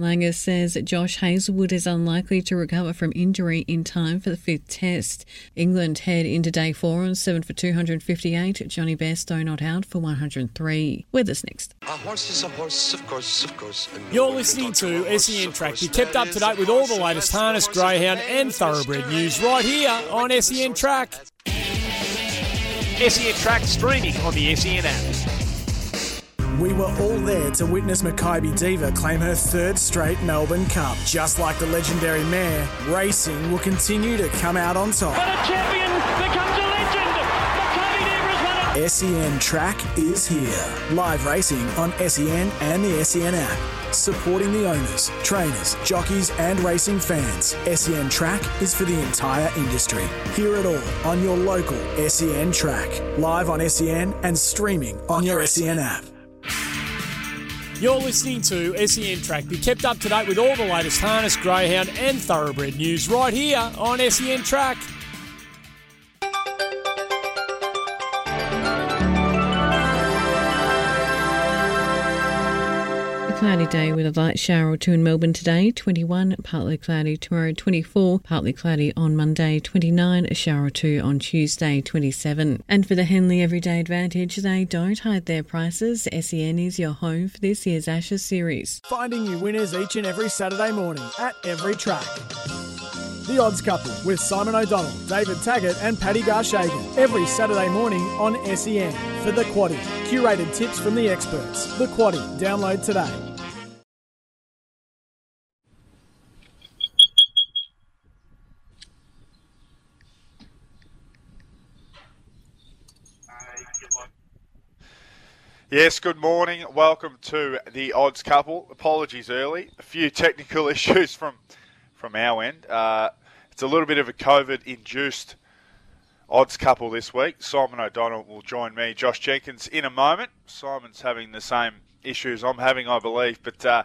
Langer says Josh Hazlewood is unlikely to recover from injury in time for the fifth test. England head into day four on 7 for 258. Jonny Bairstow not out for 103. Weather's next. A horse is a horse, of course, of course. You're listening to SEN Track. You're kept up to date with all the latest harness, greyhound, and thoroughbred news right here on SEN Track. SEN Track streaming on the SEN app. We were all there to witness Makybe Diva claim her third straight Melbourne Cup. Just like the legendary mare, racing will continue to come out on top. But a champion becomes a legend. Makybe Diva has won it. SEN Track is here. Live racing on SEN and the SEN app. Supporting the owners, trainers, jockeys, and racing fans. SEN Track is for the entire industry. Hear it all on your local SEN Track. Live on SEN and streaming on your SEN app. You're listening to SEN Track. Be kept up to date with all the latest harness, greyhound, and thoroughbred news right here on SEN Track. Cloudy day with a light shower or two in Melbourne today, 21, partly cloudy tomorrow, 24, partly cloudy on Monday, 29, a shower or two on Tuesday, 27. And for the Henley Everyday Advantage, they don't hide their prices. SEN is your home for this year's Ashes series. Finding you winners each and every Saturday morning at every track. The Odds Couple with Simon O'Donnell, David Taggart, and Paddy Garshagen. Every Saturday morning on SEN for The Quaddy. Curated tips from the experts. The Quaddy. Download today. Yes, good morning. Welcome to the odds couple. Apologies early. A few technical issues from from our end. Uh, it's a little bit of a COVID induced odds couple this week. Simon O'Donnell will join me, Josh Jenkins, in a moment. Simon's having the same issues I'm having, I believe. But uh,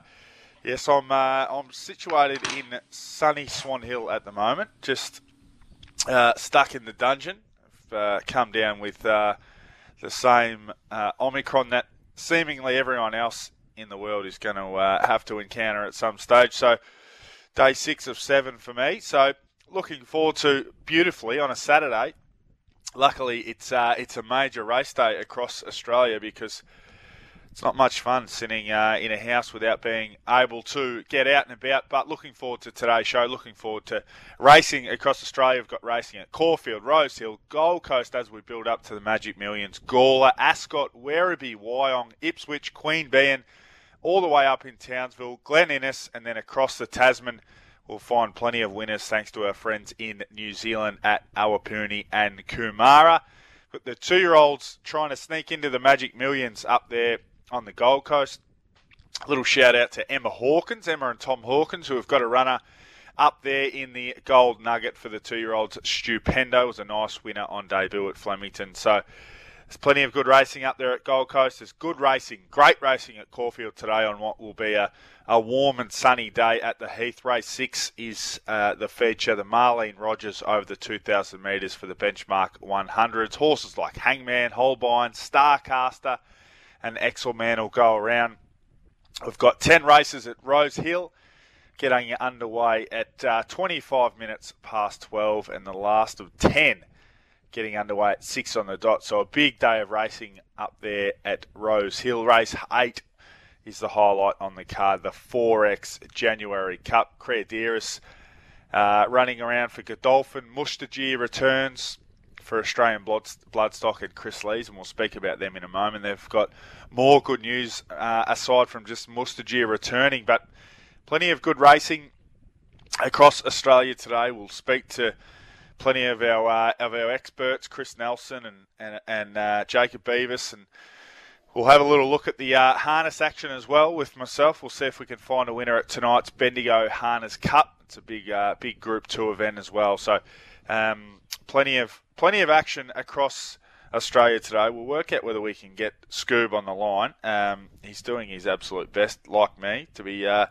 yes, I'm uh, I'm situated in sunny Swan Hill at the moment, just uh, stuck in the dungeon. I've uh, come down with uh, the same uh, Omicron that seemingly everyone else in the world is going to uh, have to encounter at some stage. So, day six of seven for me. So, looking forward to beautifully on a Saturday. Luckily, it's uh, it's a major race day across Australia because it's not much fun sitting uh, in a house without being able to get out and about. But looking forward to today's show. Looking forward to racing across Australia. We've got racing at Caulfield, Rosehill, Gold Coast as we build up to the Magic Millions. Gawler, Ascot, Werribee, Wyong, Ipswich, Queanbeyan, all the way up in Townsville, Glen Innes, and then across the Tasman. We'll find plenty of winners thanks to our friends in New Zealand at Awapuni and Kumara. But the two-year-olds trying to sneak into the Magic Millions up there on the Gold Coast. A little shout out to Emma Hawkins, Emma and Tom Hawkins, who have got a runner up there in the Gold Nugget for the two-year-olds. Stupendo was a nice winner on debut at Flemington. So there's plenty of good racing up there at Gold Coast. There's good racing, great racing at Caulfield today on what will be a, a warm and sunny day at the Heath. Race 6 is uh, the feature, the Marlene Rogers over the 2,000 metres for the benchmark 100s. Horses like Hangman, Holbein, Starcaster, and Exelman will go around. We've got 10 races at Rose Hill getting underway at uh, 25 minutes past 12 and the last of 10 getting underway at 6 on the dot. So a big day of racing up there at Rose Hill. Race 8 is the highlight on the card, the 4X January Cup. Creadiris uh, running around for Godolphin. Mustajeer returns for Australian blood, Bloodstock and Kris Lees, and we'll speak about them in a moment. They've got more good news uh, aside from just Mustajeer returning, but plenty of good racing across Australia today. We'll speak to plenty of our uh, of our experts, Chris Nelson and and, and uh, Jacob Beavis, and we'll have a little look at the uh, harness action as well with myself. We'll see if we can find a winner at tonight's Bendigo Harness Cup. It's a big uh, big Group Two event as well, so um, plenty of plenty of action across Australia today. We'll work out whether we can get Scoob on the line. Um, he's doing his absolute best, like me, to be uh,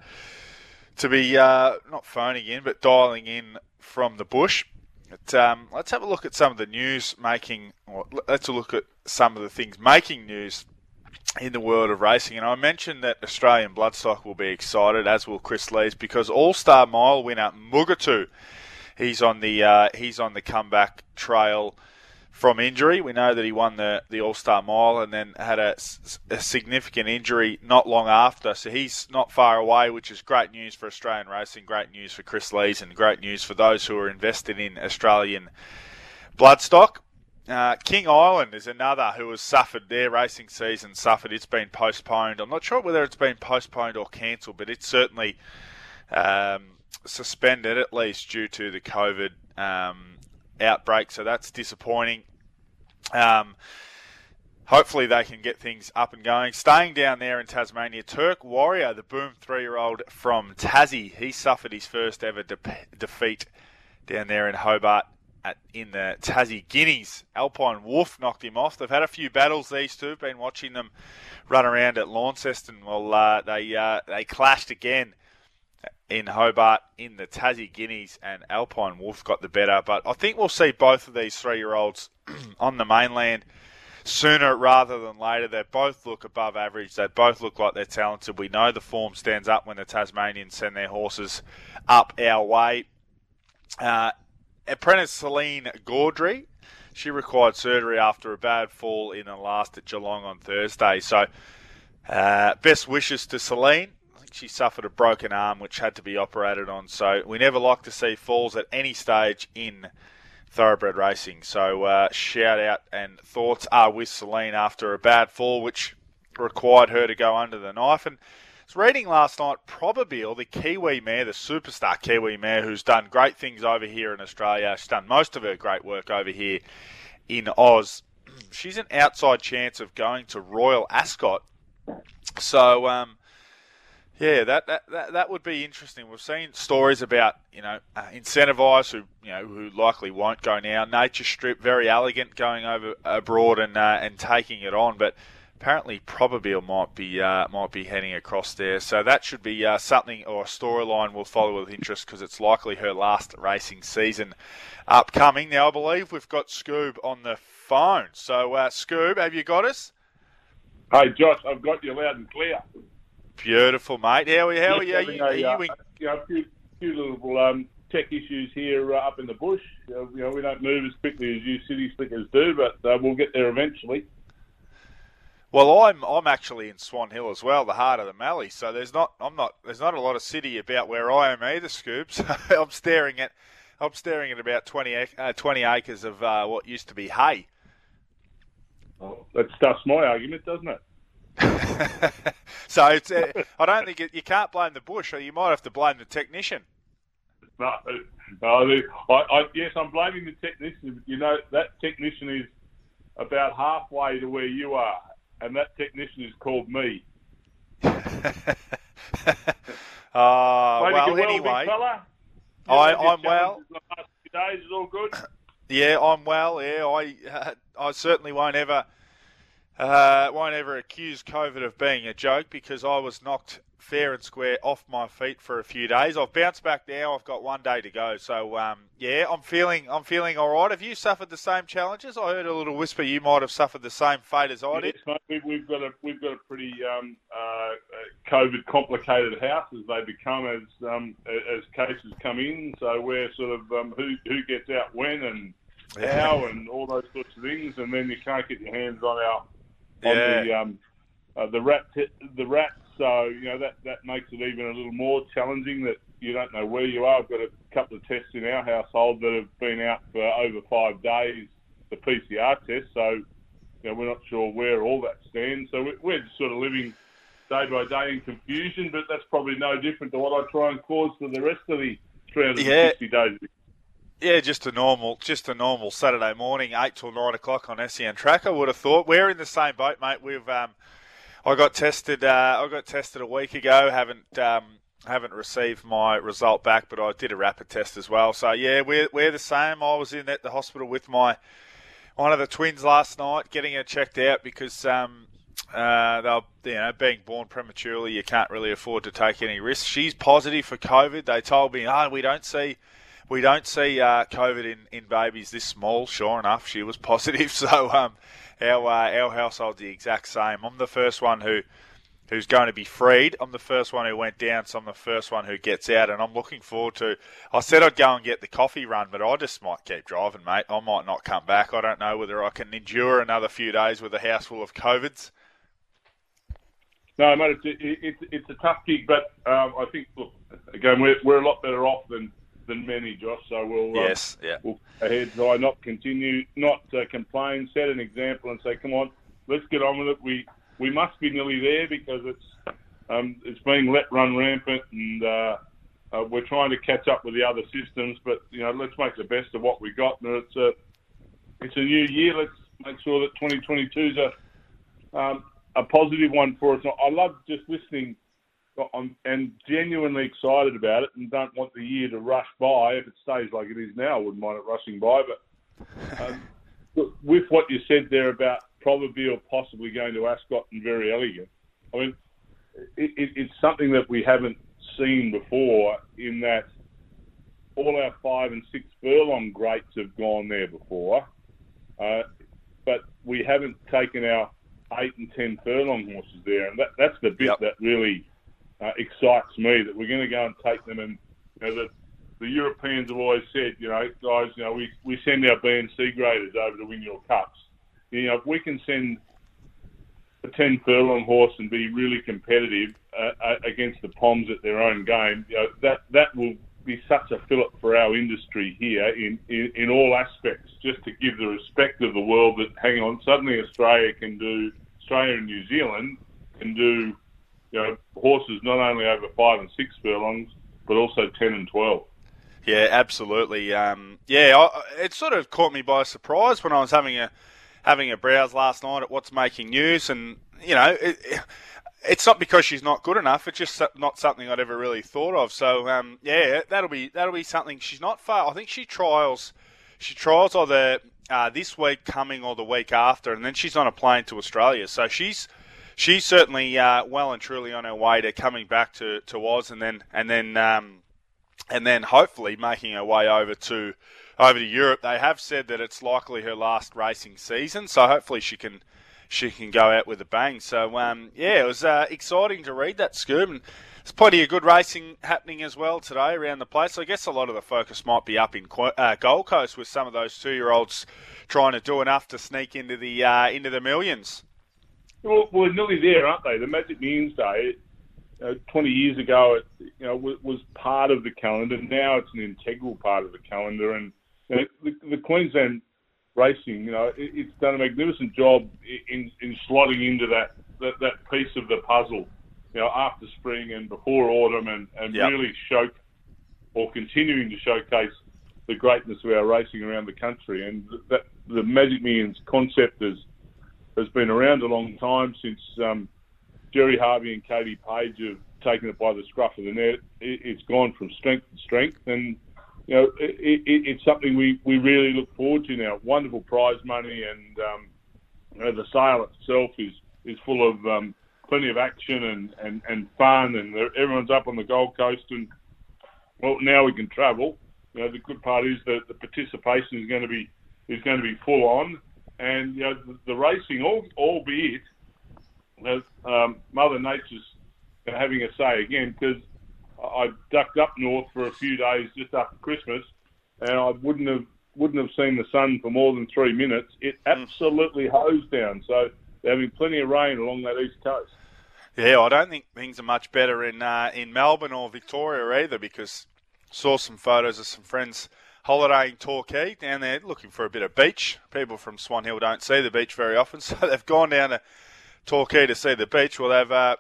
to be uh, not phoning in, but dialing in from the bush. But, um, let's have a look at some of the news making. Let's look at some of the things making news in the world of racing. And I mentioned that Australian Bloodstock will be excited, as will Kris Lees, because All Star Mile winner Mugatu, he's on the uh, he's on the comeback trail from injury. We know that he won the, the All Star Mile and then had a, a, significant injury not long after. So he's not far away, which is great news for Australian racing, great news for Kris Lees, and great news for those who are invested in Australian bloodstock. Uh, King Island is another who has suffered their racing season. Suffered. It's been postponed. I'm not sure whether it's been postponed or cancelled, but it's certainly um, suspended at least due to the COVID um, outbreak, so that's disappointing. Um, hopefully they can get things up and going. Staying down there in Tasmania, Turk Warrior, the boom three-year-old from Tassie, he suffered his first ever de- defeat down there in Hobart at, in the Tassie Guineas. Alpine Wolf knocked him off. They've had a few battles. These two, been watching them run around at Launceston. Well, uh, they uh, they clashed again in Hobart in the Tassie Guineas, and Alpine Wolf got the better. But I think we'll see both of these three year olds on the mainland sooner rather than later. They both look above average. They both look like they're talented. We know the form stands up when the Tasmanians send their horses up our way. Uh, apprentice Celine Gaudray, she required surgery after a bad fall in the last at Geelong on Thursday. So, uh, best wishes to Celine she suffered a broken arm which had to be operated on. So we never like to see falls at any stage in thoroughbred racing. So uh, shout out and thoughts are with Celine after a bad fall which required her to go under the knife. And I was reading last night, Probabeel, the Kiwi mare, the superstar Kiwi mare, who's done great things over here in Australia. She's done most of her great work over here in Oz. She's an outside chance of going to Royal Ascot. So um, yeah, that, that, that, that would be interesting. We've seen stories about, you know, uh, Incentivise, who, you know, who likely won't go now. Nature Strip, Verry Elleegant, going over abroad and uh, and taking it on. But apparently Probabeel might be uh, might be heading across there. So that should be uh, something or a storyline we'll follow with interest because it's likely her last racing season upcoming. Now, I believe we've got Scoob on the phone. So, uh, Scoob, have you got us? Hey, Josh, I've got you loud and clear. Beautiful, mate. How, how are you? Are you, are you, uh, you know, a few, few little um, tech issues here uh, up in the bush. Uh, you know, we don't move as quickly as you city slickers do, but uh, we'll get there eventually. Well, I'm I'm actually in Swan Hill as well, the heart of the Mallee. So there's not I'm not there's not a lot of city about where I am either, Scoops. I'm staring at I'm staring at about 20, uh, 20 acres of uh, what used to be hay. Oh, that stuffs my argument, doesn't it? so it's, uh, I don't think it, you can't blame the bush, or you might have to blame the technician. No, no I, I, yes, I'm blaming the technician. You know that technician is about halfway to where you are, and that technician is called me. uh, well, anyway, I, I'm well. Days is all good. Yeah, I'm well. Yeah, I uh, I certainly won't ever uh, won't ever accuse COVID of being a joke because I was knocked fair and square off my feet for a few days. I've bounced back now. I've got one day to go. So um, yeah, I'm feeling I'm feeling all right. Have you suffered the same challenges? I heard a little whisper you might have suffered the same fate as I did. Yes, mate, we've got a we've got a pretty um, uh, COVID complicated house as they become as um, as cases come in. So we're sort of um, who who gets out when and how and all those sorts of things, and then you can't get your hands on our on yeah. the um, uh, the rat t- the rats. So you know that that makes it even a little more challenging that you don't know where you are. I've got a couple of tests in our household that have been out for over five days, the PCR test. So you know we're not sure where all that stands. So we're just sort of living day by day in confusion. But that's probably no different to what I try and cause for the rest of the 360 yeah. days. Yeah, just a normal, just a normal Saturday morning, eight till nine o'clock on SEN track. I would have thought we're in the same boat, mate. We've, um, I got tested, uh, I got tested a week ago. Haven't, um, haven't received my result back, but I did a rapid test as well. So yeah, we're we're the same. I was in at the hospital with my one of the twins last night, getting her checked out because um, uh, they're you know being born prematurely. You can't really afford to take any risks. She's positive for COVID. They told me, oh, we don't see. We don't see uh, COVID in, in babies this small. Sure enough, she was positive. So um, our uh, our household's the exact same. I'm the first one who who's going to be freed. I'm the first one who went down, so I'm the first one who gets out, and I'm looking forward to. I said I'd go and get the coffee run, but I just might keep driving, mate. I might not come back. I don't know whether I can endure another few days with a house full of COVIDs. No, mate, it's it's, it's a tough gig, but um, I think look again we're we're a lot better off than than many, Josh. So we'll um, yes, yeah, we'll ahead, try not continue, not uh, complain, set an example, and say, come on, let's get on with it. We we must be nearly there because it's um, it's being let run rampant, and uh, uh, we're trying to catch up with the other systems. But you know, let's make the best of what we got. And it's a it's a new year. Let's make sure that 2022 is a um, a positive one for us. I love just listening. I'm, and genuinely excited about it, and don't want the year to rush by. If it stays like it is now, I wouldn't mind it rushing by. But um, with what you said there about Probabeel or possibly going to Ascot and Verry Elleegant, I mean, it, it, it's something that we haven't seen before in that all our five and six furlong greats have gone there before, uh, but we haven't taken our eight and ten furlong horses there, and that, that's the bit yep. that really uh, excites me. That we're going to go and take them, and you know, the, the Europeans have always said, you know, guys, you know, we, we send our B and C graders over to win your cups you know, if we can send a 10 furlong horse and be really competitive uh, uh, against the Poms at their own game, you know, that, that will be such a fillip for our industry here in, in, in all aspects, just to give the respect of the world that, hang on, suddenly Australia can do, Australia and New Zealand can do, you know, horses not only over five and six furlongs, but also 10 and 12. Yeah, absolutely. Um, yeah, I, it sort of caught me by surprise when I was having a having a browse last night at what's making news, and you know, it, it's not because she's not good enough. It's just not something I'd ever really thought of. So um, yeah, that'll be that'll be something. She's not far. I think she trials. She trials either uh, this week coming or the week after, and then she's on a plane to Australia. So she's she's certainly uh, well and truly on her way to coming back to, to Oz, and then and then um, and then hopefully making her way over to over to Europe. They have said that it's likely her last racing season, so hopefully she can she can go out with a bang. So um, yeah, it was uh, exciting to read that, Scoob. And there's plenty of good racing happening as well today around the place. I guess a lot of the focus might be up in uh, Gold Coast with some of those two-year-olds trying to do enough to sneak into the uh, into the millions. Well, we're nearly there, aren't they? The Magic Millions Day, uh, 20 years ago, it you know was part of the calendar. Now it's an integral part of the calendar, and you know, the, the, Queensland racing, you know, it, it's done a magnificent job in, in slotting into that, that, that piece of the puzzle, you know, after spring and before autumn and, and yep. really show or continuing to showcase the greatness of our racing around the country. And that the Magic Millions concept has, has been around a long time since um, Gerry Harvey and Katie Page have taken it by the scruff of the neck. It, it's gone from strength to strength, and you know, it, it, it's something we, we really look forward to now. Wonderful prize money, and um, you know, the sale itself is is full of um, plenty of action and, and, and fun, and everyone's up on the Gold Coast, and well, now we can travel. You know, the good part is that the participation is going to be is going to be full on, and you know, the, the racing, all, albeit you um, Mother Nature's having a say again because I ducked up north for a few days just after Christmas, and I wouldn't have wouldn't have seen the sun for more than three minutes. It hmm. absolutely hosed down. So they're having plenty of rain along that east coast. Yeah, I don't think things are much better in uh, in Melbourne or Victoria either because saw some photos of some friends holidaying Torquay down there looking for a bit of beach. People from Swan Hill don't see the beach very often, so they've gone down to Torquay to see the beach. Well, they've uh,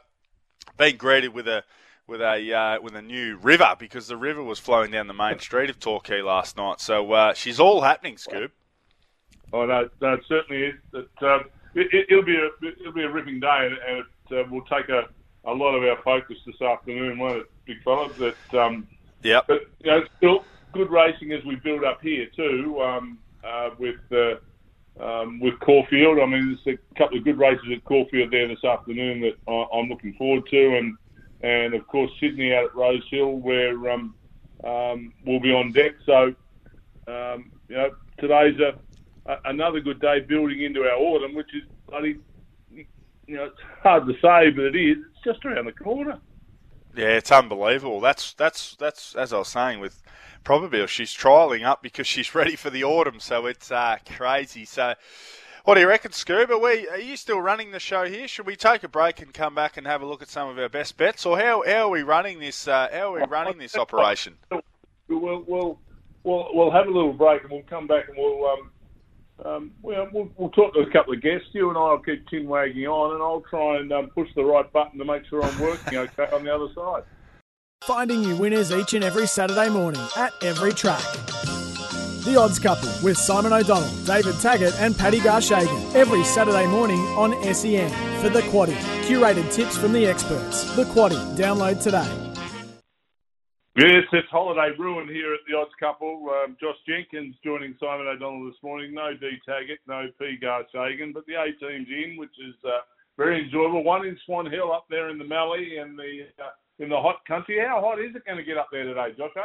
been greeted with a with a uh, with a new river because the river was flowing down the main street of Torquay last night. So uh, she's all happening, Scoop. Oh no, no it certainly is. It, uh, it, will be a it'll be a ripping day, and, and it uh, will take a, a lot of our focus this afternoon, won't it, big fella? But um, yeah, but you know, still good racing as we build up here too, um, uh, with uh, um, with Caulfield. I mean, there's a couple of good races at Caulfield there this afternoon that I, I'm looking forward to, and and of course Sydney out at Rosehill where um, um, we'll be on deck. So um, you know, today's a, a, another good day building into our autumn, which is bloody. You know, it's hard to say, but it is. It's just around the corner. Yeah, it's unbelievable. That's that's that's as I was saying with Probabeel she's trialling up because she's ready for the autumn. So it's uh, crazy. So. What do you reckon, Scoob? Are, we, are you still running the show here? Should we take a break and come back and have a look at some of our best bets, or how, how are we running this? Uh, how are we running this operation? We'll, we'll we'll we'll have a little break and we'll come back and we'll um, um, we'll, we'll, talk to a couple of guests. You and I will keep tin wagging on, and I'll try and um, push the right button to make sure I'm working okay on the other side. Finding you winners each and every Saturday morning at every track. The Odds Couple with Simon O'Donnell, David Taggart, and Paddy Garshagen every Saturday morning on SEN for the Quaddy. Curated tips from the experts. The Quaddy. Download today. Yes, it's holiday ruin here at the Odds Couple. Um, Josh Jenkins joining Simon O'Donnell this morning. No D Taggart, no P Garshagen, but the A team's in, which is uh, very enjoyable. One in Swan Hill up there in the Mallee and the uh, in the hot country. How hot is it going to get up there today, Josho?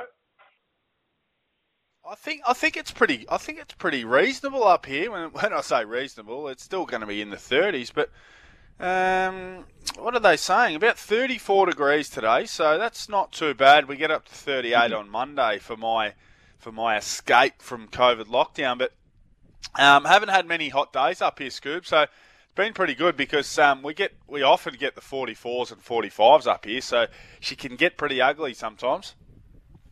I think I think it's pretty I think it's pretty reasonable up here. When when I say reasonable, it's still going to be in the 30s, but um, what are they saying? About 34 degrees today, so that's not too bad. We get up to 38 mm-hmm. on Monday for my for my escape from COVID lockdown, but um, haven't had many hot days up here, Scoob. So it's been pretty good because um, we get we often get the 44s and 45s up here, so she can get pretty ugly sometimes.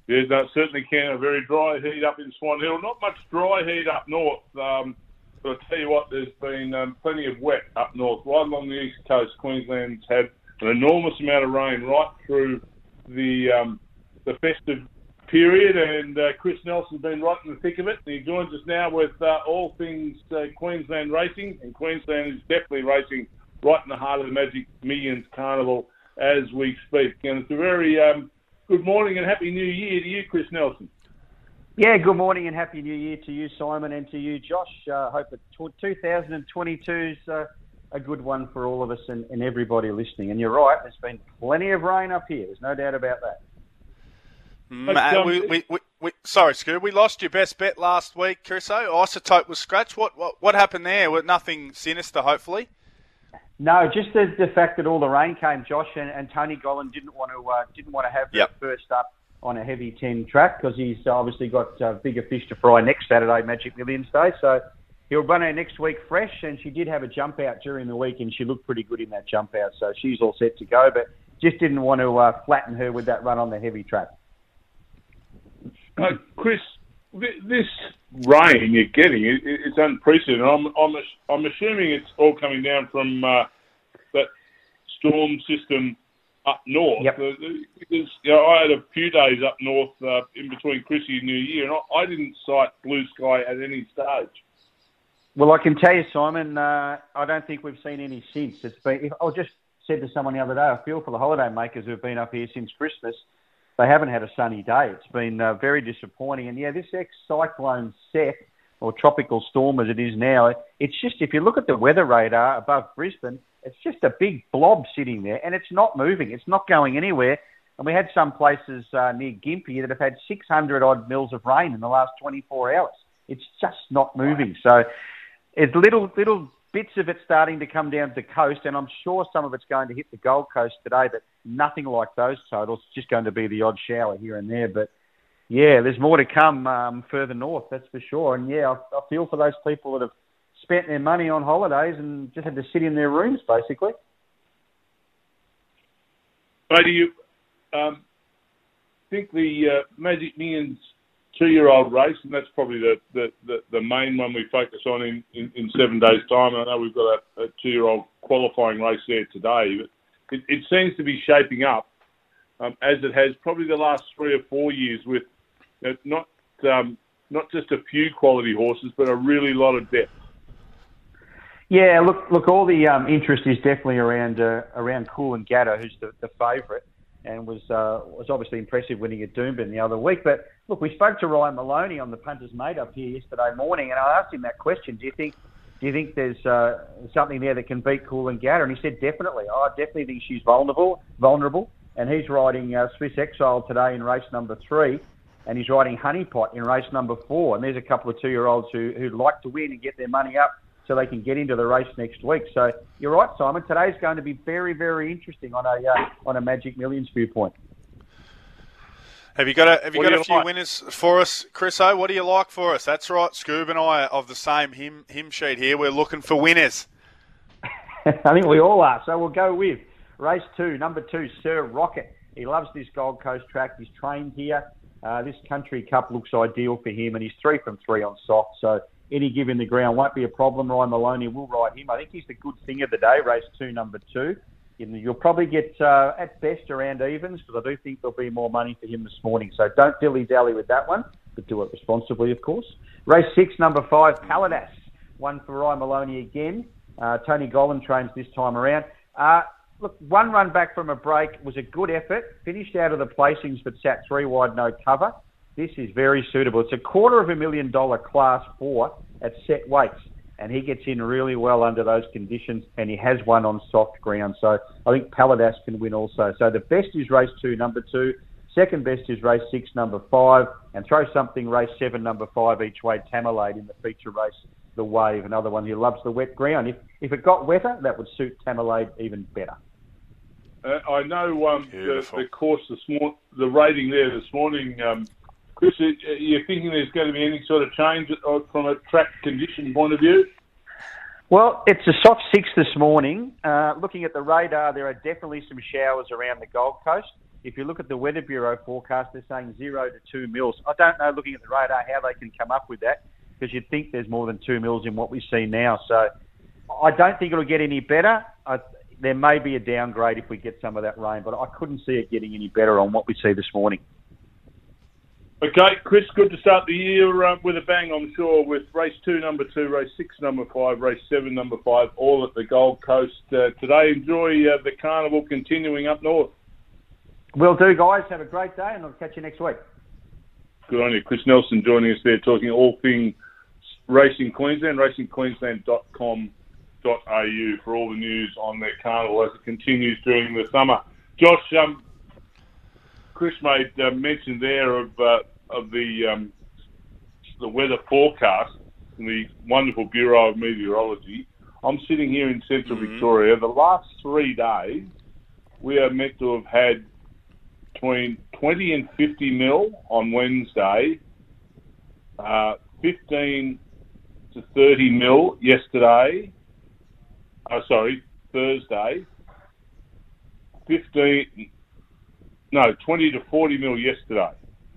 Yeah, that certainly can. A very dry heat up in Swan Hill. Not much dry heat up north. Um, but I tell you what, there's been um, plenty of wet up north, right along the east coast. Queensland's had an enormous amount of rain right through the um, the festive period, and uh, Chris Nelson's been right in the thick of it. He joins us now with uh, all things uh, Queensland racing, and Queensland is definitely racing right in the heart of the Magic Millions Carnival as we speak. And it's a very um, good morning and happy New Year to you, Chris Nelson. Yeah, good morning and happy new year to you, Simon, and to you, Josh. Uh, hope that 2022 is uh, a good one for all of us and, and, everybody listening. And you're right, there's been plenty of rain up here. There's no doubt about that. Mm, we, we, we, we, sorry, Scoo, we lost your best bet last week, Chriso. Isotope was scratched. What, what what happened there? Nothing sinister, hopefully. No, just the, the fact that all the rain came, Josh, and, and Tony Gollan didn't want to uh, didn't want to have yep. first up on a heavy 10 track because he's obviously got uh, bigger fish to fry next Saturday, Magic Millions Day. So he'll run her next week fresh, and she did have a jump out during the week, and she looked pretty good in that jump out. So she's all set to go, but just didn't want to uh, flatten her with that run on the heavy track. Uh, Chris, this rain you're getting, it's unprecedented. I'm, I'm, I'm assuming it's all coming down from uh, that storm system up north. Yep. Because you know, I had a few days up north uh, in between Chrissy and New Year, and I, I, didn't sight blue sky at any stage. Well, I can tell you, Simon, uh, I don't think we've seen any since. It's been. If, I just said to someone the other day, I feel for the holiday makers who've been up here since Christmas. They haven't had a sunny day. It's been uh, very disappointing. And yeah, this ex cyclone set or tropical storm as it is now, it's just if you look at the weather radar above Brisbane, it's just a big blob sitting there, and it's not moving. It's not going anywhere. And we had some places uh, near Gympie that have had 600 odd mils of rain in the last 24 hours. It's just not moving. So it's little little bits of it starting to come down to the coast, and I'm sure some of it's going to hit the Gold Coast today, but nothing like those totals. It's just going to be the odd shower here and there. But yeah, there's more to come um, further north, that's for sure. And yeah, I, I feel for those people that have spent their money on holidays and just had to sit in their rooms, basically. But do you um, think the uh, Magic Millions two-year-old race, and that's probably the, the, the, the, main one we focus on in, in, in seven days' time. I know we've got a, a two-year-old qualifying race there today, but it, it seems to be shaping up um, as it has probably the last three or four years with you know, not um, not just a few quality horses, but a really lot of depth. Yeah, look, look. All the um, interest is definitely around uh, around Coolangatta, who's the, the favourite, and was uh, was obviously impressive winning at Doomben the other week. But look, we spoke to Ryan Maloney on the Punters Mate up here yesterday morning, and I asked him that question: Do you think do you think there's uh, something there that can beat Coolangatta? And he said, definitely. Oh, I definitely think she's vulnerable. Vulnerable. And he's riding uh, Swiss Exile today in race number three, and he's riding Honeypot in race number four. And there's a couple of two-year-olds who who'd like to win and get their money up so they can get into the race next week. So you're right, Simon. Today's going to be very, very interesting on a uh, on a Magic Millions viewpoint. Have you got a Have you What got do a you few like? winners for us, Chris? O, what do you like for us? That's right. Scoob and I are of the same him him sheet here. We're looking for winners. I think we all are. So we'll go with race two, number two, Sir Rocket. He loves this Gold Coast track. He's trained here. Uh, this Country Cup looks ideal for him, and he's three from three on soft. So any give in the ground won't be a problem. Ryan Maloney will ride him. I think he's the good thing of the day. Race two, number two. You'll probably get uh, at best around evens because I do think there'll be more money for him this morning. So don't dilly dally with that one, but do it responsibly, of course. Race six, number five, Paladas. One for Ryan Maloney again. Uh, Tony Gollan trains this time around. Uh, look, one run back from a break was a good effort. Finished out of the placings, but sat three wide, no cover. This is very suitable. It's a quarter of a million dollar class four at set weights, and he gets in really well under those conditions, and he has one on soft ground. So I think Paladas can win also. So the best is race two, number two. Second best is race six, number five, and throw something race seven, number five each way. Tamerlade in the feature race, the Wave, another one. He loves the wet ground. If if it got wetter, that would suit Tamerlade even better. Uh, I know um, the, the course this morning, the rating there this morning. Um, Chris, are you thinking there's going to be any sort of change uh, from a track condition point of view? Well, it's a soft six this morning. Uh, looking at the radar, there are definitely some showers around the Gold Coast. If you look at the Weather Bureau forecast, they're saying zero to two mils. I don't know, looking at the radar, how they can come up with that because you'd think there's more than two mils in what we see now. So I don't think it'll get any better. I, there may be a downgrade if we get some of that rain, but I couldn't see it getting any better on what we see this morning. Okay, Chris, good to start the year uh, with a bang, I'm sure, with race two, number two, race six, number five, race seven, number five, all at the Gold Coast uh, today. Enjoy uh, the carnival continuing up north. Will do, guys. Have a great day, and I'll catch you next week. Good on you. Chris Nelson joining us there, talking all things racing Queensland, racingqueensland.com.au for all the news on their carnival as it continues during the summer. Josh, um, Chris made uh, mention there of uh, of the um, the weather forecast from the wonderful Bureau of Meteorology. I'm sitting here in central Victoria. The last three days, we are meant to have had between 20 and 50 mil on Wednesday, uh, 15 to 30 mil yesterday. Oh, sorry, Thursday. 15, no, 20 to 40 mil yesterday.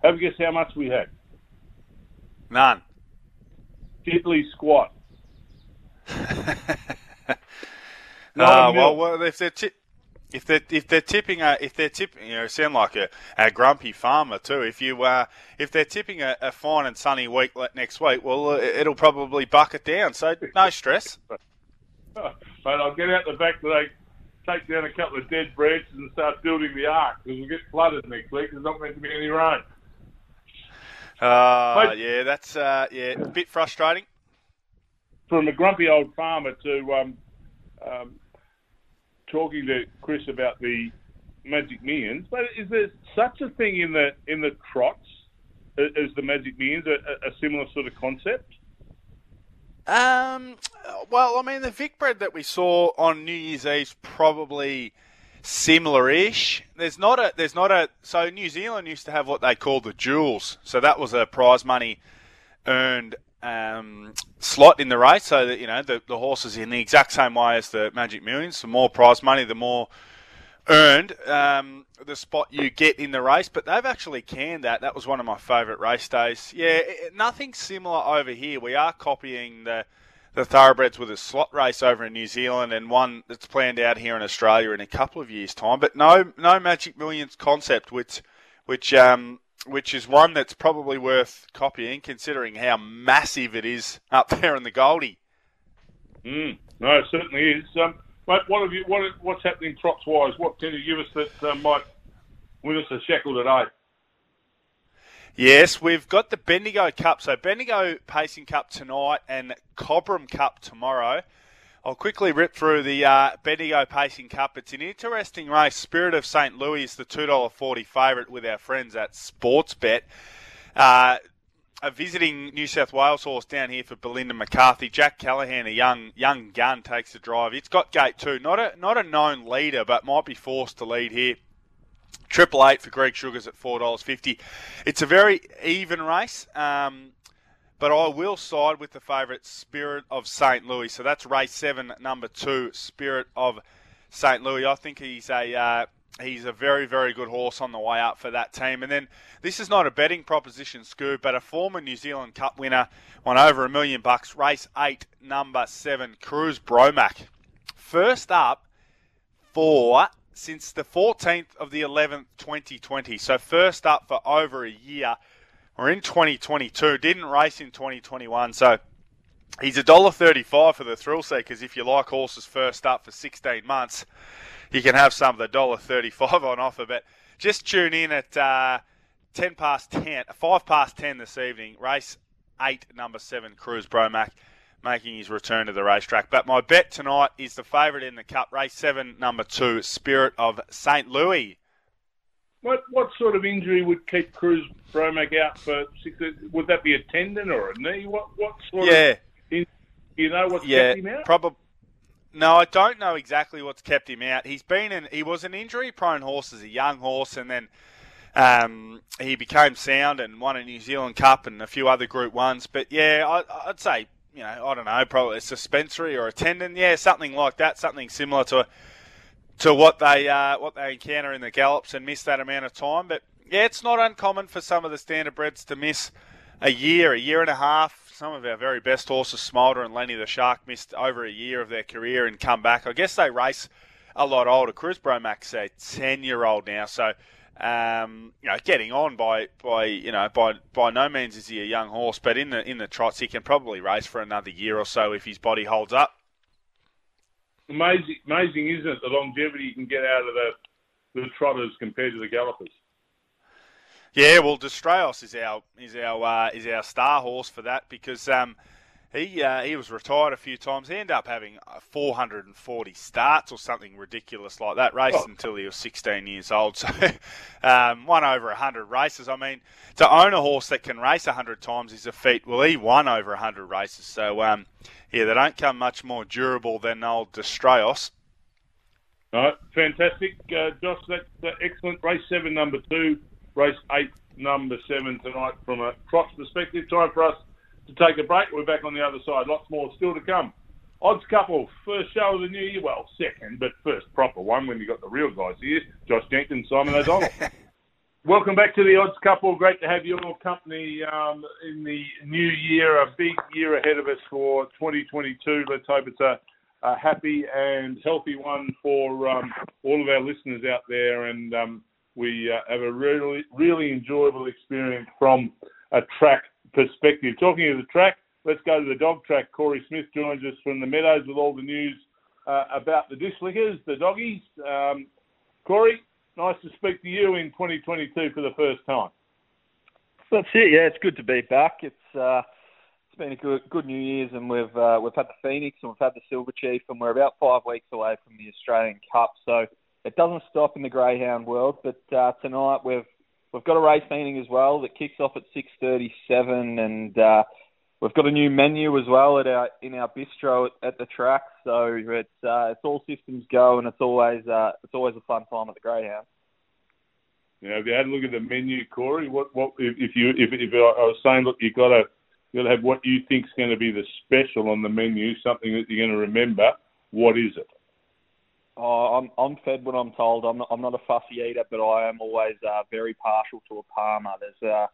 Have a guess how much we had? None. Diddly squat. no, Ah, a well, well, if they're ti- if they're if they're tipping a if they're tipping you know sound like a, a grumpy farmer too. If you uh, if they're tipping a, a fine and sunny week next week, well, uh, it'll probably buck it down. So no stress. Mate, I'll get out the back today, take down a couple of dead branches and start building the ark because we'll get flooded next week. There's not meant to be any rain. Uh, Mate. yeah, that's uh, yeah, a bit frustrating. From a grumpy old farmer to um, um, talking to Chris about the Magic Millions, but is there such a thing in the in the trots as the Magic Millions, a, a- a similar sort of concept? Um, well, I mean, the Vicbred that we saw on New Year's Eve is probably similar-ish. There's not a, there's not a. So New Zealand used to have what they called the jewels. So that was a prize money earned um, slot in the race. So that you know the the horses in the exact same way as the Magic Millions. The more prize money, the more earned um, the spot you get in the race, but they've actually canned that. That was one of my favourite race days. Yeah, it, nothing similar over here. We are copying the the thoroughbreds with a slot race over in New Zealand and one that's planned out here in Australia in a couple of years' time. But no, no Magic Millions concept, which which um, which is one that's probably worth copying, considering how massive it is up there in the Goldie. Mm, no, it certainly is. Um, mate, what have you? What what's happening props wise? What can you give us that uh, might win us a shekel today? Yes, we've got the Bendigo Cup. So Bendigo Pacing Cup tonight and Cobram Cup tomorrow. I'll quickly rip through the uh, Bendigo Pacing Cup. It's an interesting race. Spirit of St. Louis is the $2.40 favourite with our friends at Sportsbet. Uh, a visiting New South Wales horse down here for Belinda McCarthy. Jack Callahan, a young young gun, takes the drive. It's got gate two. Not a not a known leader, but might be forced to lead here. Triple eight for Greg Sugars at four dollars fifty. It's a very even race, um, but I will side with the favourite Spirit of St. Louis. So that's race seven, number two, Spirit of St. Louis. I think he's a uh, he's a very very good horse on the way up for that team. And then this is not a betting proposition, Scoob, but a former New Zealand Cup winner won over a million bucks. Race eight, number seven, Cruz Bromac. First up for since the 14th of the 11th, 2020. So first up for over a year. We're in 2022. Didn't race in 2021. So he's a dollar thirty-five for the thrill seekers. If you like horses first up for 16 months, you can have some of the dollar thirty-five on offer. But just tune in at uh, 10 past 10, 5 past 10 this evening. Race eight, number seven, Cruz Bromac making his return to the racetrack. But my bet tonight is the favourite in the Cup, race seven, number two, Spirit of St. Louis. What what sort of injury would keep Cruz Bromac out for six? Would that be a tendon or a knee? What what sort Yeah. of? In, you know what's Yeah, kept him out? probably. No, I don't know exactly what's kept him out. He's been in. He was an injury-prone horse as a young horse, and then um, he became sound and won a New Zealand Cup and a few other Group Ones. But yeah, I, I'd say you know I don't know, probably a suspensory or a tendon. Yeah, something like that. Something similar to to what they uh, what they encounter in the gallops and miss that amount of time. But yeah, it's not uncommon for some of the standard standardbreds to miss a year, a year and a half. Some of our very best horses, Smolda and Lenny the Shark, missed over a year of their career and come back. I guess they race a lot older. Cruz Bromac's a ten-year-old now, so um, you know, getting on by by you know by by no means is he a young horse, but in the in the trots he can probably race for another year or so if his body holds up. Amazing, amazing, isn't it? The longevity you can get out of the the trotters compared to the gallopers. Yeah, well, Destreos is our is our uh, is our star horse for that because um, he uh, he was retired a few times. He ended up having uh, 440 starts or something ridiculous like that. Raced Oh. until he was 16 years old. So um, won over 100 races. I mean, to own a horse that can race 100 times is a feat. Well, he won over 100 races. So um, yeah, they don't come much more durable than old Destreos. All right, fantastic, uh, Josh. That's uh, excellent. Race seven, number two. Race eight, number seven tonight. From a trot perspective, time for us to take a break. We're back on the other side. Lots more still to come. Odds couple, first show of the new year. Well, second, but first proper one when you've got the real guys here. Josh Jenkins, Simon O'Donnell. Welcome back to the Odds Couple. Great to have your company um, in the new year. A big year ahead of us for 2022. Let's hope it's a, a happy and healthy one for um, all of our listeners out there. And um, we uh, have a really, really enjoyable experience from a track perspective. Talking of the track, let's go to the dog track. Corey Smith joins us from the Meadows with all the news uh, about the dishlickers, the doggies. Um, Corey, nice to speak to you in 2022 for the first time. That's it. Yeah, it's good to be back. It's uh, it's been a good good New Year's, and we've uh, we've had the Phoenix and we've had the Silver Chief, and we're about five weeks away from the Australian Cup. So it doesn't stop in the greyhound world. But uh, tonight we've we've got a race meeting as well that kicks off at six thirty seven, and uh, we've got a new menu as well at our in our bistro at, at the track. So it's uh, it's all systems go, and it's always uh, it's always a fun time at the greyhound. Know, if you had a look at the menu, Corey, what what if, if you if, if I was saying, look, you got to you got to have what you think's going to be the special on the menu, something that you're going to remember. What is it? Oh, I'm I'm fed when I'm told. I'm not, I'm not a fussy eater, but I am always uh, very partial to a Palmer. There's a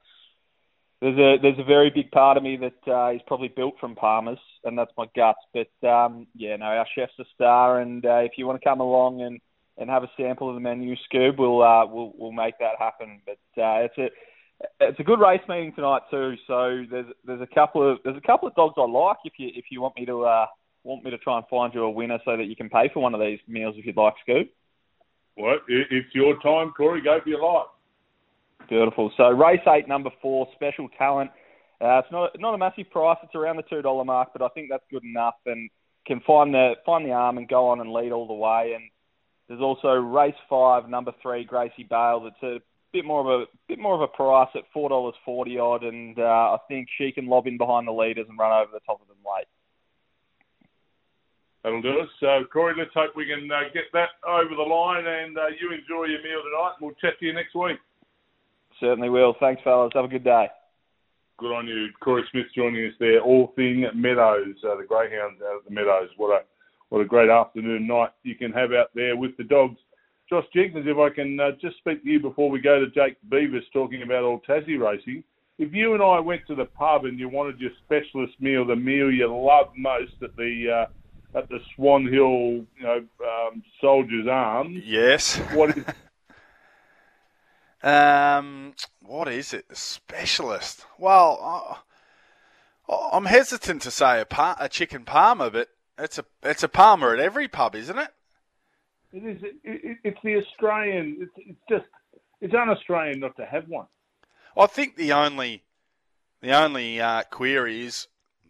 there's a there's a very big part of me that uh, is probably built from Palmers, and that's my guts. But um, yeah, no, our chef's a star, and uh, if you want to come along and, and have a sample of the menu, Scoob, we'll uh, we'll we'll make that happen. But uh, it's a it's a good race meeting tonight too. So there's there's a couple of there's a couple of dogs I like. If you if you want me to uh, want me to try and find you a winner so that you can pay for one of these meals if you'd like, Scoob. Well, it's your time, Corey. Go for your life. Beautiful. So race eight, number four, special talent. Uh, it's not not a massive price. It's around the two dollar mark, but I think that's good enough and can find the find the arm and go on and lead all the way. And there's also race five, number three, Gracie Bale. That's a bit more of a bit more of a price at four dollars forty odd, and uh, I think she can lob in behind the leaders and run over the top of them late. That'll do us. So, Corey, let's hope we can uh, get that over the line and uh, you enjoy your meal tonight. We'll chat to you next week. Certainly will. Thanks, fellas. Have a good day. Good on you. Corey Smith joining us there. All thing Meadows, uh, the Greyhounds out at the Meadows. What a what a great afternoon night you can have out there with the dogs. Josh Jenkins, if I can uh, just speak to you before we go to Jake Beavis talking about all Tassie racing. If you and I went to the pub and you wanted your specialist meal, the meal you love most at the uh, at the Swan Hill, you know, um, Soldiers Arms. Yes. What is Um, what is it? The specialist. Well, I, I'm hesitant to say a, par- a chicken parma, but it's a it's a parma at every pub, isn't it? It is. It, it, it's the Australian. It's, it's just. It's un-Australian not to have one. I think the only the only uh, query is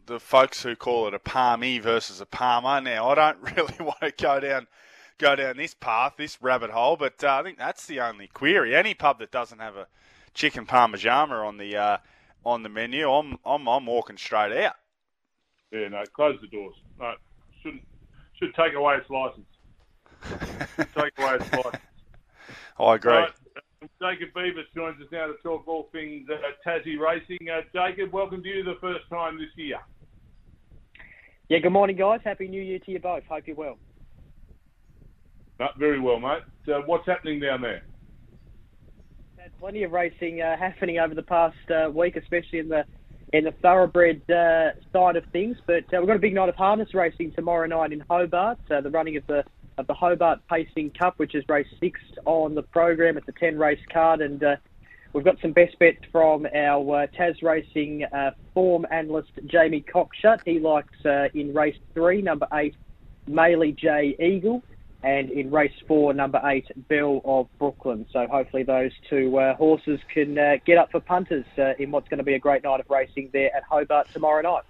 the folks who call it a palmy versus a parma. Now, I don't really want to go down go down this path, this rabbit hole, but uh, I think that's the only query. Any pub that doesn't have a chicken parmigiana on the uh, on the menu, I'm I'm I'm walking straight out. Yeah, no, close the doors. No, shouldn't should take away its license. take away its license. I agree. Right, Jacob Beavis joins us now to talk all things uh, Tassie racing. Uh, Jacob, welcome to you the first time this year. Yeah, good morning, guys. Happy New Year to you both. Hope you're well. Not very well, mate. Uh, what's happening down there? Had plenty of racing uh, happening over the past uh, week, especially in the in the thoroughbred uh, side of things. But uh, we've got a big night of harness racing tomorrow night in Hobart. Uh, the running of the of the Hobart Pacing Cup, which is race six on the program. It's a ten race card, and uh, we've got some best bets from our uh, Tas Racing uh, form analyst Jamie Cockshut. He likes uh, in race three, number eight, Maley J Eagle and in race four, number eight, Bell of Brooklyn. So hopefully those two uh, horses can uh, get up for punters uh, in what's going to be a great night of racing there at Hobart tomorrow night.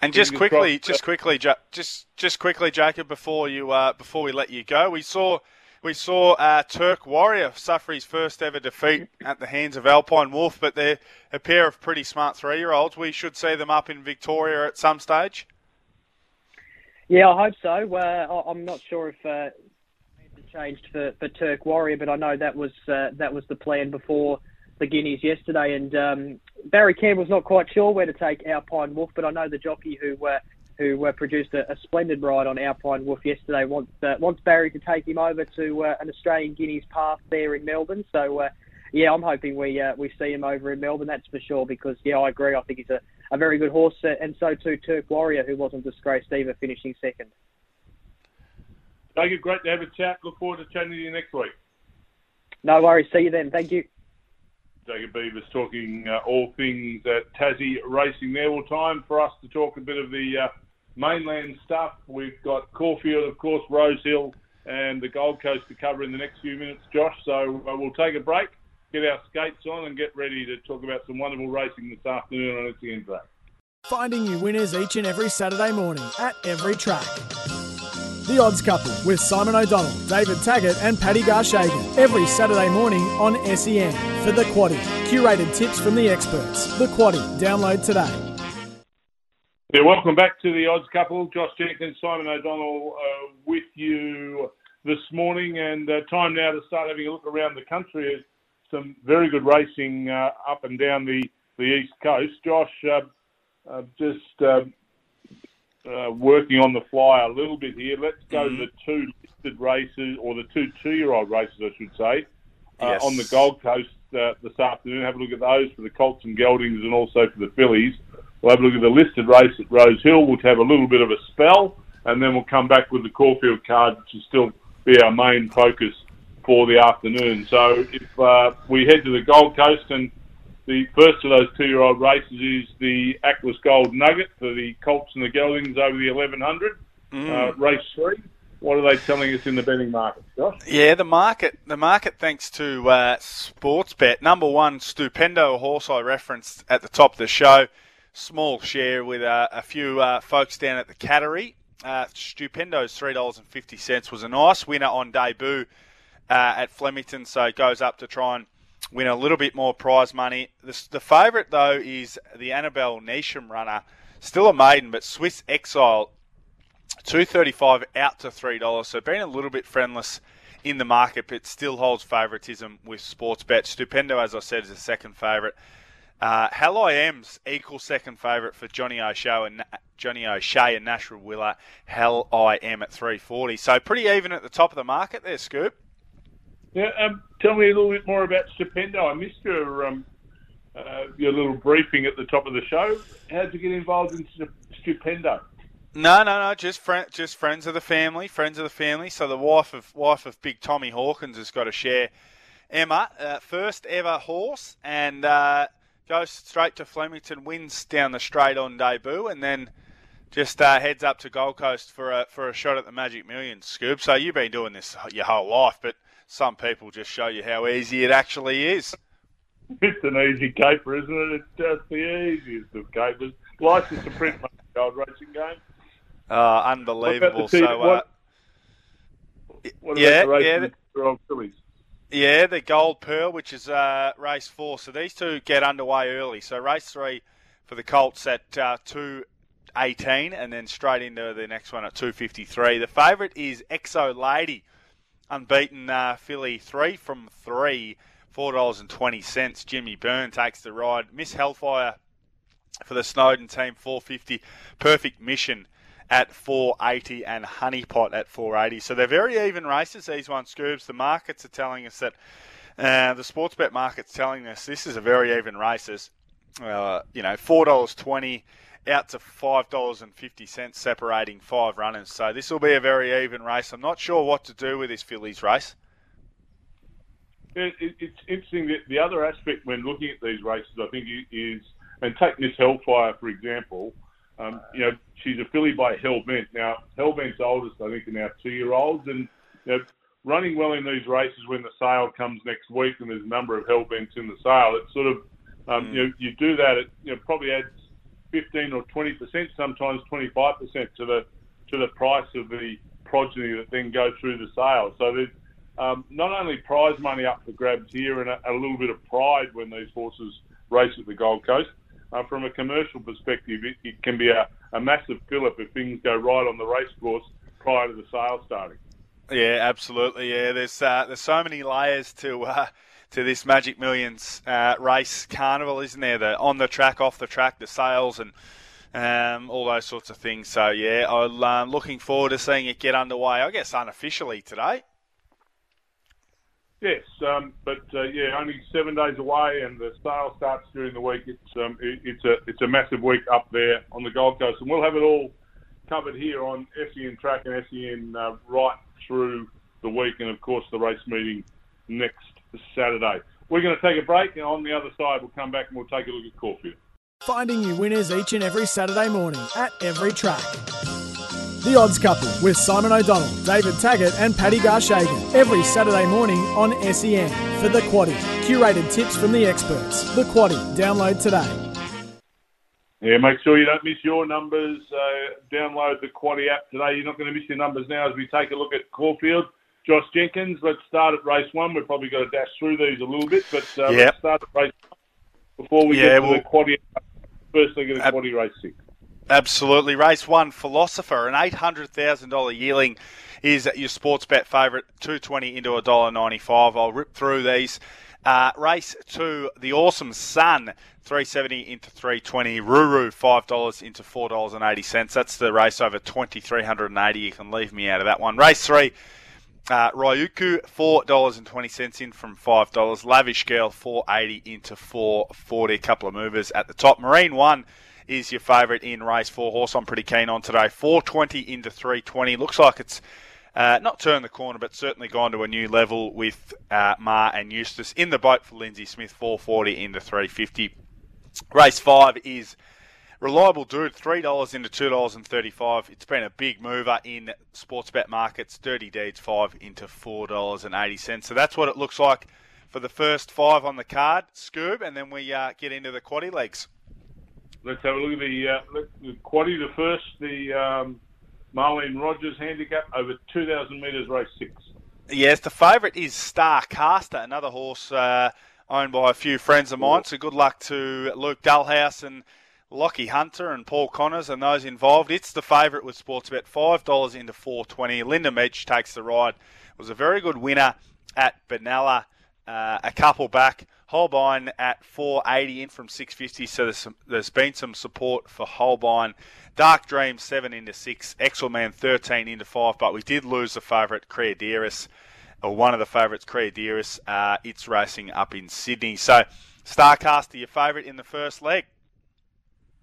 And just quickly, just quickly, just just quickly, Jacob, before you uh, before we let you go, we saw we saw uh, Turk Warrior suffer his first ever defeat at the hands of Alpine Wolf, but they're a pair of pretty smart three year olds. We should see them up in Victoria at some stage. Yeah, I hope so. Uh, I'm not sure if uh, changed for, for Turk Warrior, but I know that was uh, that was the plan before the Guineas yesterday. And um, Barry Campbell's not quite sure where to take Alpine Wolf, but I know the jockey who uh, who uh, produced a, a, splendid ride on Alpine Wolf yesterday wants uh, wants Barry to take him over to uh, an Australian Guineas path there in Melbourne. So. Uh, yeah, I'm hoping we uh, we see him over in Melbourne. That's for sure. Because yeah, I agree. I think he's a, a very good horse, uh, and so too Turk Warrior, who wasn't disgraced either, finishing second. Thank you. great to have a chat. Look forward to chatting to you next week. No worries. See you then. Thank you. Jacob Beavis talking uh, all things at Tassie racing there. Well, time for us to talk a bit of the uh, mainland stuff. We've got Caulfield, of course, Rose Hill, and the Gold Coast to cover in the next few minutes, Josh. So uh, we'll take a break get our skates on and get ready to talk about some wonderful racing this afternoon on SEN track. Finding you winners each and every Saturday morning at every track. The Odds Couple with Simon O'Donnell, David Taggart, and Paddy Garshagen every Saturday morning on SEN for The Quaddy. Curated tips from the experts. The Quaddy. Download today. Yeah, welcome back to the Odds Couple. Josh Jenkins, Simon O'Donnell uh, with you this morning, and uh, time now to start having a look around the country at some very good racing uh, up and down the, the east coast. Josh, uh, uh, just uh, uh, working on the fly a little bit here. Let's go mm-hmm. to the two listed races, or the two two-year-old races, I should say, uh, yes. on the Gold Coast this afternoon. Have a look at those for the Colts and Geldings, and also for the fillies. We'll have a look at the listed race at Rose Hill. We'll have a little bit of a spell, and then we'll come back with the Caulfield card, which will still be our main focus for the afternoon. So if uh, we head to the Gold Coast and the first of those two-year-old races is the Atlas Gold Nugget for the Colts and the Geldings over the 1100, mm. uh, race three. what are they telling us in the betting market, Josh? Yeah, the market, the market, thanks to uh, Sportsbet. Number one, Stupendo, horse I referenced at the top of the show. Small share with uh, a few uh, folks down at the Cattery. Uh, Stupendo's three dollars and fifty cents was a nice winner on debut uh, at Flemington, so it goes up to try and win a little bit more prize money. The, the favourite though is the Annabel Neasham runner, still a maiden, but Swiss Exile two thirty five out to three dollars. So being a little bit friendless in the market, but still holds favouritism with sports bet. Stupendo, as I said, is a second favourite. Uh, Hell I Am's equal second favourite for Johnny O'Shea and Johnny O'Shea and Nashua Willer. Hell I Am at three forty. So pretty even at the top of the market there, Scoop. Yeah, um, tell me a little bit more about Stupendo. I missed your um, uh, your little briefing at the top of the show. How did you get involved in Stupendo? No, no, no. Just friend, just friends of the family. Friends of the family. So the wife of wife of Big Tommy Hawkins has got a share. Emma, uh, first ever horse, and uh, goes straight to Flemington, wins down the straight on debut, and then just uh, heads up to Gold Coast for a for a shot at the Magic Millions. Scoop. So you've been doing this your whole life, but some people just show you how easy it actually is. It's an easy caper, isn't it? It's just the easiest of capers. License to print my gold racing game. Uh, unbelievable. so, uh, what, what yeah, the yeah, the? Yeah, the Gold Pearl, which is uh, race four. So these two get underway early. So race three for the Colts at uh, two eighteen, and then straight into the next one at two fifty three. The favourite is Exo Lady, unbeaten uh, filly three from three. Four dollars and twenty cents. Jimmy Byrne takes the ride. Miss Hellfire for the Snowden team, four fifty. Perfect mission at 480 and Honeypot at 480. So they're very even races, these ones, Scoops. The markets are telling us that, uh, the sports bet market's telling us this is a very even races. Uh, you know, $4.20 out to $5.50 separating five runners. So this will be a very even race. I'm not sure what to do with this fillies race. It, it, it's interesting that the other aspect when looking at these races, I think, is, and take Miss Hellfire, for example, um, you know, she's a filly by Hellbent. Now, Hellbent's oldest, I think, are now two-year-olds, and you know, running well in these races when the sale comes next week, and there's a number of Hellbents in the sale. It's sort of, um, mm. you know, you do that, it you know, probably adds 15 or 20 percent, sometimes 25 percent to the to the price of the progeny that then go through the sale. So there's um, not only prize money up for grabs here, and a, a little bit of pride when these horses race at the Gold Coast uh, from a commercial perspective, it, it can be a, a massive fillip if things go right on the racecourse prior to the sale starting. Yeah, absolutely. Yeah, there's uh, there's so many layers to uh, to this Magic Millions uh, race carnival, isn't there? The on the track, off the track, the sales and um, all those sorts of things. So yeah, I'm uh, looking forward to seeing it get underway. I guess unofficially today. Yes, um, but uh, yeah, only seven days away, and the sale starts during the week. It's um, it, it's a it's a massive week up there on the Gold Coast, and we'll have it all covered here on SEN Track and SEN uh, right through the week, and of course the race meeting next Saturday. We're going to take a break, and on the other side, we'll come back and we'll take a look at Caulfield. Finding you winners each and every Saturday morning at every track. The Odds Couple with Simon O'Donnell, David Taggart, and Paddy Garshagen every Saturday morning on SEN for The Quaddy. Curated tips from the experts. The Quaddy. Download today. Yeah, make sure you don't miss your numbers. Uh, download the Quaddy app today. You're not going to miss your numbers now as we take a look at Caulfield. Josh Jenkins, let's start at race one. We've probably got to dash through these a little bit, but uh, yep. let's start at race one before we yeah, get to well, the Quaddy. Firstly, get a ab- Quaddy race six. Absolutely. Race one, Philosopher, an $800,000 yearling is your sports bet favourite, 220 into $1.95. I'll rip through these. Uh, race two, the Awesome Sun, 370 into 320. Ruru, $5 into $4.80. That's the race over 2380 You can leave me out of that one. Race three, uh, Ryuku, $4.20 in from $5. Lavish Girl, 480 into 440 A couple of movers at the top. Marine one, is your favourite in race four. Horse I'm pretty keen on today. 420 into 320. Looks like it's uh, not turned the corner, but certainly gone to a new level with uh, Ma and Eustace in the boat for Lindsay Smith. 440 into 350. Race five is Reliable Dude, $3 into two dollars and thirty-five. It's been a big mover in sports bet markets. Dirty Deeds, 5 into $4.80. So that's what it looks like for the first five on the card, Scoob, and then we uh, get into the quaddy legs. Let's have a look at the, uh, the quaddy, the first, the um, Marlene Rogers handicap over 2,000 metres, race six. Yes, the favourite is Star Caster, another horse uh, owned by a few friends of mine. So good luck to Luke Dullhouse and Lockie Hunter and Paul Connors and those involved. It's the favourite with Sportsbet, five dollars into four twenty. Linda Meech takes the ride. Was a very good winner at Benalla uh, a couple back. Holbein at 480 in from 650, so there's, some, there's been some support for Holbein. Dark Dream 7 into 6, Exelman 13 into 5, but we did lose the favourite, Creaderis, or one of the favourites, Creaderis. Uh, it's racing up in Sydney. So, Starcaster, your favourite in the first leg.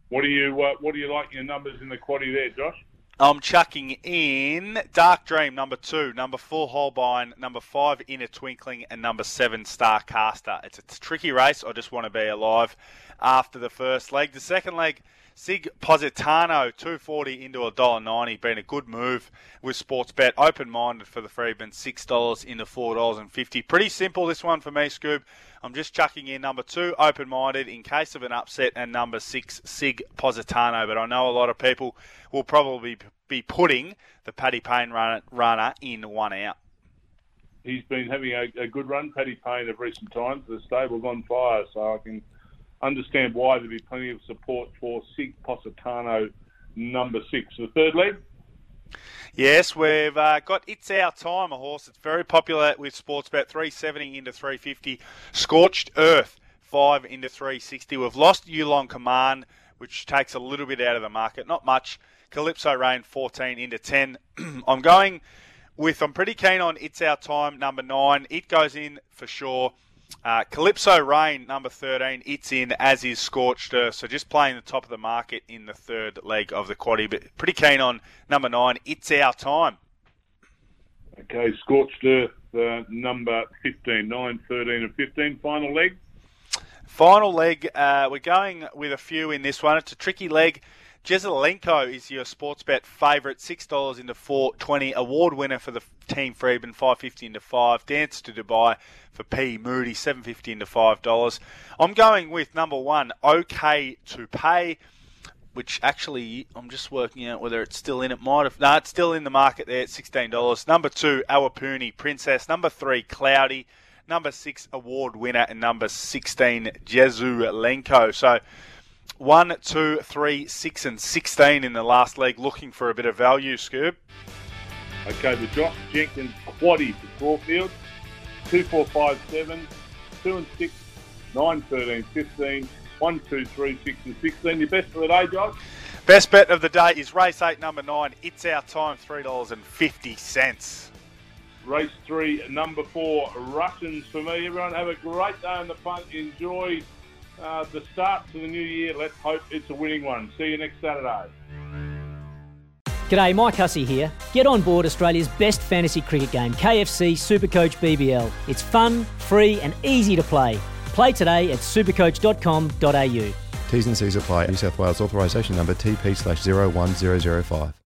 What do you uh, What do you like your numbers in the quaddy there, Josh? I'm chucking in Dark Dream, number two, number four, Holbein, number five, Inner Twinkling, and number seven, Star Caster. It's a tricky race. I just want to be alive after the first leg. The second leg, Sig Positano, 240 into $1.90. Been a good move with Sportsbet. Open minded for the Freedman, $6 into $4.50. Pretty simple, this one for me, Scoob. I'm just chucking in number two, open minded, in case of an upset, and number six, Sig Positano. But I know a lot of people will probably be putting the Paddy Payne runner, in one out. He's been having a, a good run, Paddy Payne, of recent times. The stable's on fire, so I can understand why there'd be plenty of support for Sig Positano, number six. The third leg? Yes, we've uh, got It's Our Time, a horse that's very popular with Sportsbet, 370 into 350. Scorched Earth, 5 into 360. We've lost Yulong Command, which takes a little bit out of the market. Not much. Calypso Rain, 14 into 10. I'm going with, I'm pretty keen on It's Our Time, number 9. It goes in for sure. Uh, Calypso Rain, number 13, it's in, as is Scorched Earth. So just playing the top of the market in the third leg of the quaddy. But pretty keen on number 9, It's Our Time. Okay, Scorched Earth, uh, number 15, 9, 13 and 15. Final leg? Final leg, uh, we're going with a few in this one. It's a tricky leg. Jezelenko is your sports bet favourite, six dollars into four twenty. Award winner for the team Freedman, five fifty into five. Dance to Dubai for P Moody, seven fifty into five dollars. I'm going with number one, OK to Pay, which actually I'm just working out whether it's still in. It might have no, it's still in the market there at sixteen dollars. Number two, Awapuni Princess. Number three, Cloudy. Number six, award winner, and number sixteen, Jezelenko. So. One, two, three, six, and sixteen in the last leg, looking for a bit of value, Scoob. Okay, the Josh Jenkins quaddy for Caulfield. 2, 4, 5, 7, 2 and 6, 9, 13, 15, 1, 2, 3, 6 and 16. Your best for the day, Josh? Best bet of the day is race 8, number 9. It's our time, $3.50. Race 3, number 4, Russians for me. Everyone have a great day on the punt. Enjoy uh, the start to the new year. Let's hope it's a winning one. See you next Saturday. G'day, Mike Hussey here. Get on board Australia's best fantasy cricket game, KFC Supercoach BBL. It's fun, free, and easy to play. Play today at supercoach.com.au. T's and C's apply. New South Wales authorisation number TP slash 01005.